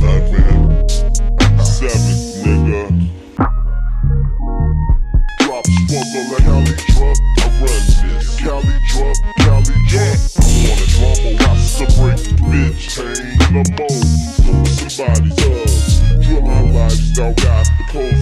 11, 7th, nigga. Drop sparkle the Cali truck, I run this. Cali truck, Cali truck. I wanna drop a watch break, bitch. Change the mode. Somebody does. Drill my lifestyle, got the code.